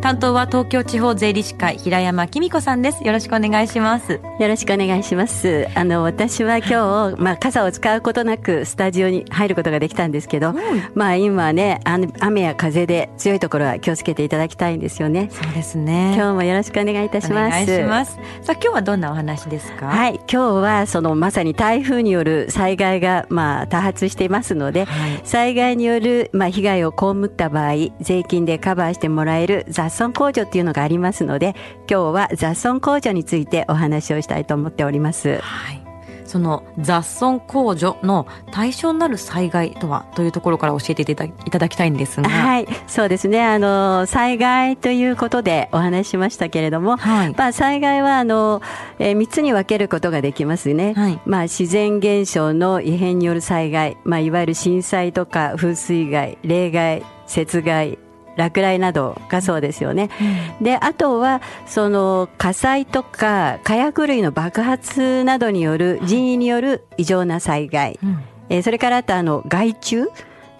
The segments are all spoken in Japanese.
担当は東京地方税理士会平山紀美子さんです。よろしくお願いします。よろしくお願いします。あの私は今日、まあ、傘を使うことなくスタジオに入ることができたんですけど、うん、まあ今ね雨や風で強いところは気をつけていただきたいんですよね。そうですね。今日もよろしくお願いいたします。お願いします。さあ今日はどんなお話ですか？はい今日はそのまさに台風による災害がまあ多発していますので、はい、災害によるまあ被害を被った場合税金でカバーしてもらえる雑雑損控除っていうのがありますので今日は雑損控除についてお話をしたいと思っております。はいその雑損控除の対象になる災害とはというところから教えていただきたいんですが。はい、そうですね。あの、災害ということでお話しましたけれども、はい、まあ災害はあの、えー、3つに分けることができますね。はい、まあ自然現象の異変による災害、まあいわゆる震災とか風水害、冷害、雪害、落雷などがそうですよね。うん、であとはその火災とか火薬類の爆発などによる人為による異常な災害、うん、えー、それからあとあの害虫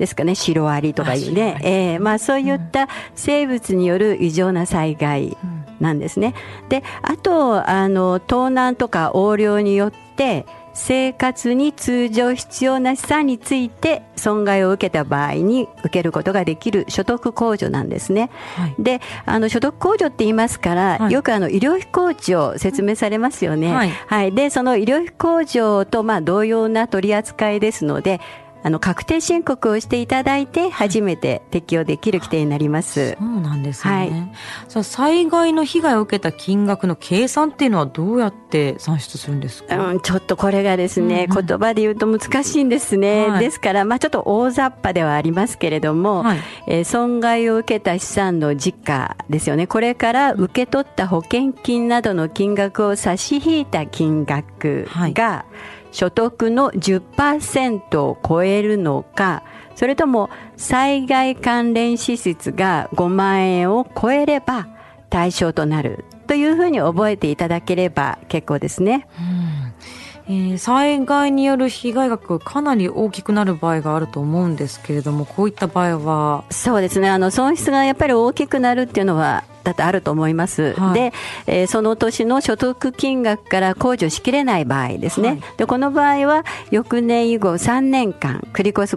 ですかね、シロアリとかいうね、えー、まあそういった生物による異常な災害なんですね。で、あと、あの、盗難とか横領によって、生活に通常必要な資産について損害を受けた場合に受けることができる所得控除なんですね。はい、で、あの所得控除って言いますから、はい、よくあの医療費控除を説明されますよね。はい、はい、で、その医療費控除とまあ同様な取り扱いですので、あの確定申告をしていただいて初めて適用できる規定になります。そうなんですね。はい、さあ災害の被害を受けた金額の計算っていうのはどうやって算出するんですか？うん、ちょっとこれがですね、うんうん、言葉で言うと難しいんですね。はい、ですからまあちょっと大雑把ではありますけれども、はい、えー、損害を受けた資産の時価ですよね。これから受け取った保険金などの金額を差し引いた金額が、はい所得の10%を超えるのか、それとも災害関連支出が5万円を超えれば対象となるというふうに覚えていただければ結構ですね。えー、災害による被害額かなり大きくなる場合があると思うんですけれどもこういった場合は？そうですねあの損失がやっぱり大きくなるっていうのはだってあると思います。はい、で、えー、その年の所得金額から控除しきれない場合ですね。はい、で、この場合は、翌年以後3年間繰り越す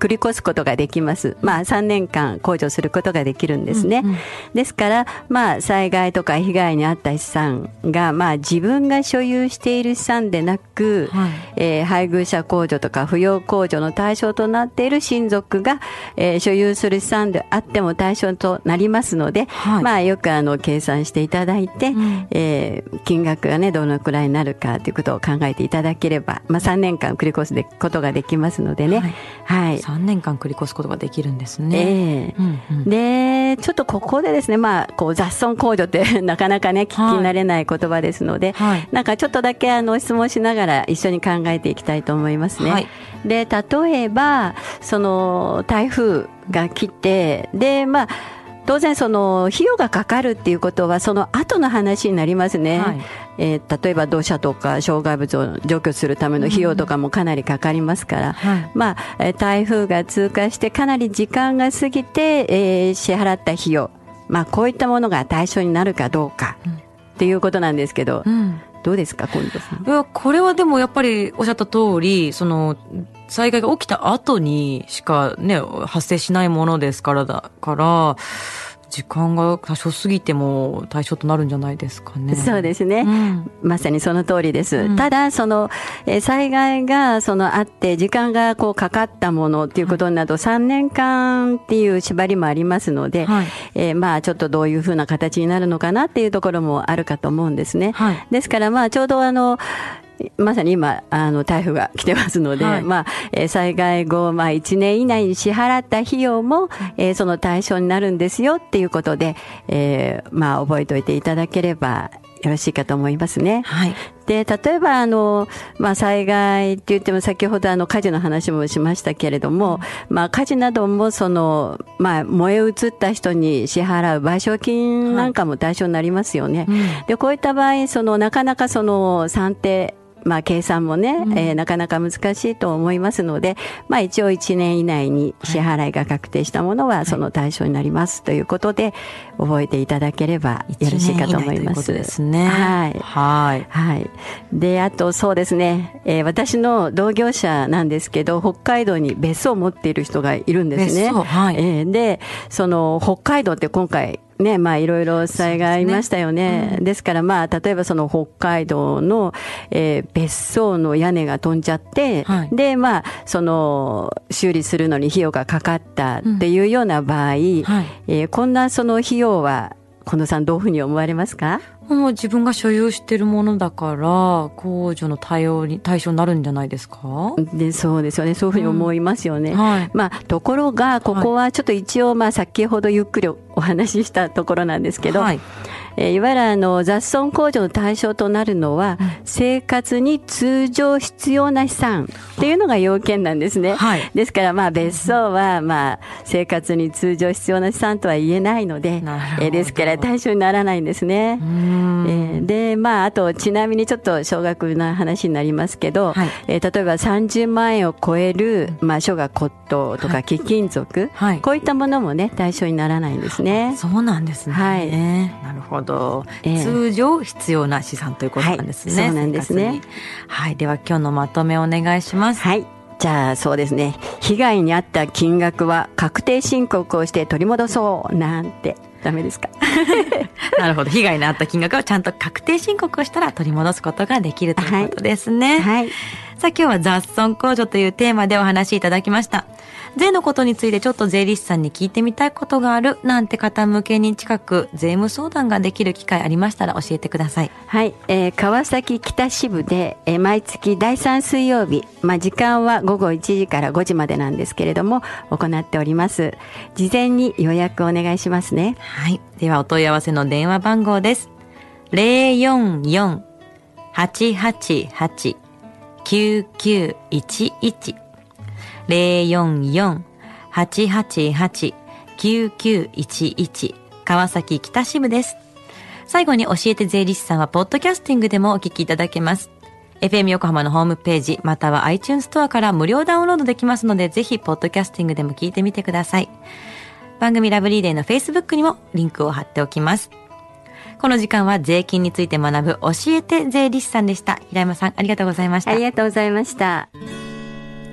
繰り越すことができます。まあ3年間控除することができるんですね。うんうん、ですから、まあ災害とか被害に遭った資産が、まあ自分が所有している資産でなく、はい、えー、配偶者控除とか扶養控除の対象となっている親族が、えー、所有する資産であっても対象となりますので、はい、まあよくあの計算していただいて、うん、えー、金額がね、どのくらいになるかということを考えていただければ、まあ3年間繰り越すことができますのでね。はい、はい3年間繰り越すことができるんですね。えーうんうん、で、ちょっとここでですね、まあ、こう雑損控除って なかなかね、聞き慣れない言葉ですので、はい、なんかちょっとだけあの質問しながら一緒に考えていきたいと思いますね。はい、で、例えば、その台風が来て、で、まあ、当然その費用がかかるっていうことはその後の話になりますね、はい、えー、例えば土砂とか障害物を除去するための費用とかもかなりかかりますから、うん、まあ、台風が通過してかなり時間が過ぎて、えー、支払った費用、まあ、こういったものが対象になるかどうか、っていうことなんですけど、うん、どうですか、近藤さん？いや、これはでもやっぱりおっしゃった通り、その、災害が起きた後にしかね、発生しないものですからだから、時間が多少過ぎても対象となるんじゃないですかね。そうですね。うん、まさにその通りです。うん、ただ、その、え災害が、その、あって、時間がこうかかったものっていうことになると、3年間っていう縛りもありますので、はい、えー、まあ、ちょっとどういうふうな形になるのかなっていうところもあるかと思うんですね。はい、ですから、まあ、ちょうどあの、まさに今、あの、台風が来てますので、はい、まあ、えー、災害後、まあ、1年以内に支払った費用も、えー、その対象になるんですよっていうことで、えー、まあ、覚えておいていただければよろしいかと思いますね。はい。で、例えば、あの、まあ、災害って言っても、先ほどあの、火事の話もしましたけれども、まあ、火事なども、その、まあ、燃え移った人に支払う賠償金なんかも対象になりますよね。はいうん、で、こういった場合、その、なかなかその、算定、まあ、計算もね、うん、えー、なかなか難しいと思いますので、まあ、一応1年以内に支払いが確定したものはその対象になりますということで、覚えていただければよろしいかと思います。とですね。はい。はい。はい。で、あとそうですね、えー、私の同業者なんですけど、北海道に別荘を持っている人がいるんですね。別荘？はい。えー、で、その北海道って今回ね、まあいろいろ災害ありましたよね。ですね。うん、ですからまあ例えばその北海道の、えー、別荘の屋根が飛んじゃって、はい、でまあその修理するのに費用がかかったっていうような場合、うん。はい、えー、こんなその費用は近藤さんどういうふうに思われますか？もう自分が所有してるものだから控除の対応に対象になるんじゃないですか？でそうですよね。そういうふうに思いますよね、うん。はい、まあところがここはちょっと一応まあ先ほどゆっくりお話ししたところなんですけど、はいえいわゆるあの雑損控除の対象となるのは、生活に通常必要な資産っていうのが要件なんですね。はい、ですからまあ別荘はまあ生活に通常必要な資産とは言えないので、えですから対象にならないんですね。えでまああとちなみにちょっと少額な話になりますけど、はい、え例えば30万円を超えるまあ諸が骨董とか貴金属、はい、こういったものもね対象にならないんですね。そうなんですね。はい。なるほど。ほど、えー、通常必要な資産ということなんですね。はい、そうなんですね。はい、では今日のまとめお願いします。はい。じゃあそうですね。被害に遭った金額は確定申告をして取り戻そうなんてダメですか？なるほど。被害に遭った金額をちゃんと確定申告をしたら取り戻すことができるということですね。はい。はい、さあ今日は雑損控除というテーマでお話しいただきました。税のことについてちょっと税理士さんに聞いてみたいことがあるなんて方向けに近く税務相談ができる機会ありましたら教えてください。はい、えー、川崎北支部で、えー、毎月第3水曜日、まあ、時間は午後1時から5時までなんですけれども行っております。事前に予約お願いしますね。はい。ではお問い合わせの電話番号です。044-888-9911 044-888-9911川崎北支部です。最後に教えて税理士さんはポッドキャスティングでもお聞きいただけます。FM 横浜のホームページ、または iTunes ストアから無料ダウンロードできますので、ぜひ、ポッドキャスティングでも聞いてみてください。番組ラブリーデーの Facebook にもリンクを貼っておきます。この時間は税金について学ぶ教えて税理士さんでした。平山さん、ありがとうございました。ありがとうございました。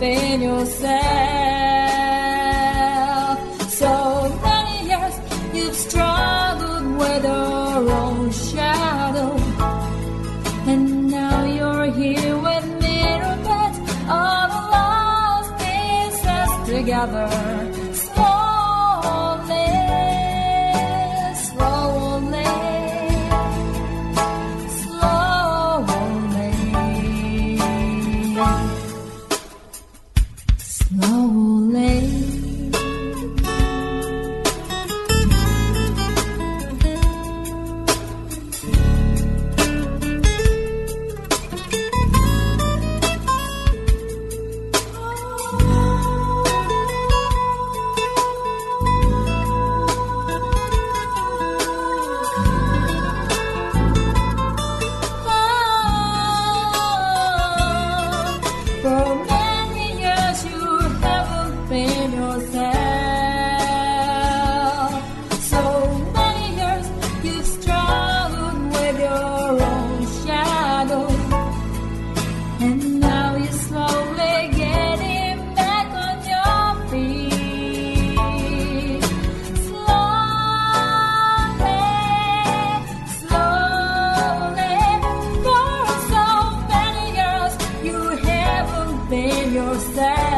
Haven't yourself. So many years you've struggled with your own shadow. And now you're here with together your.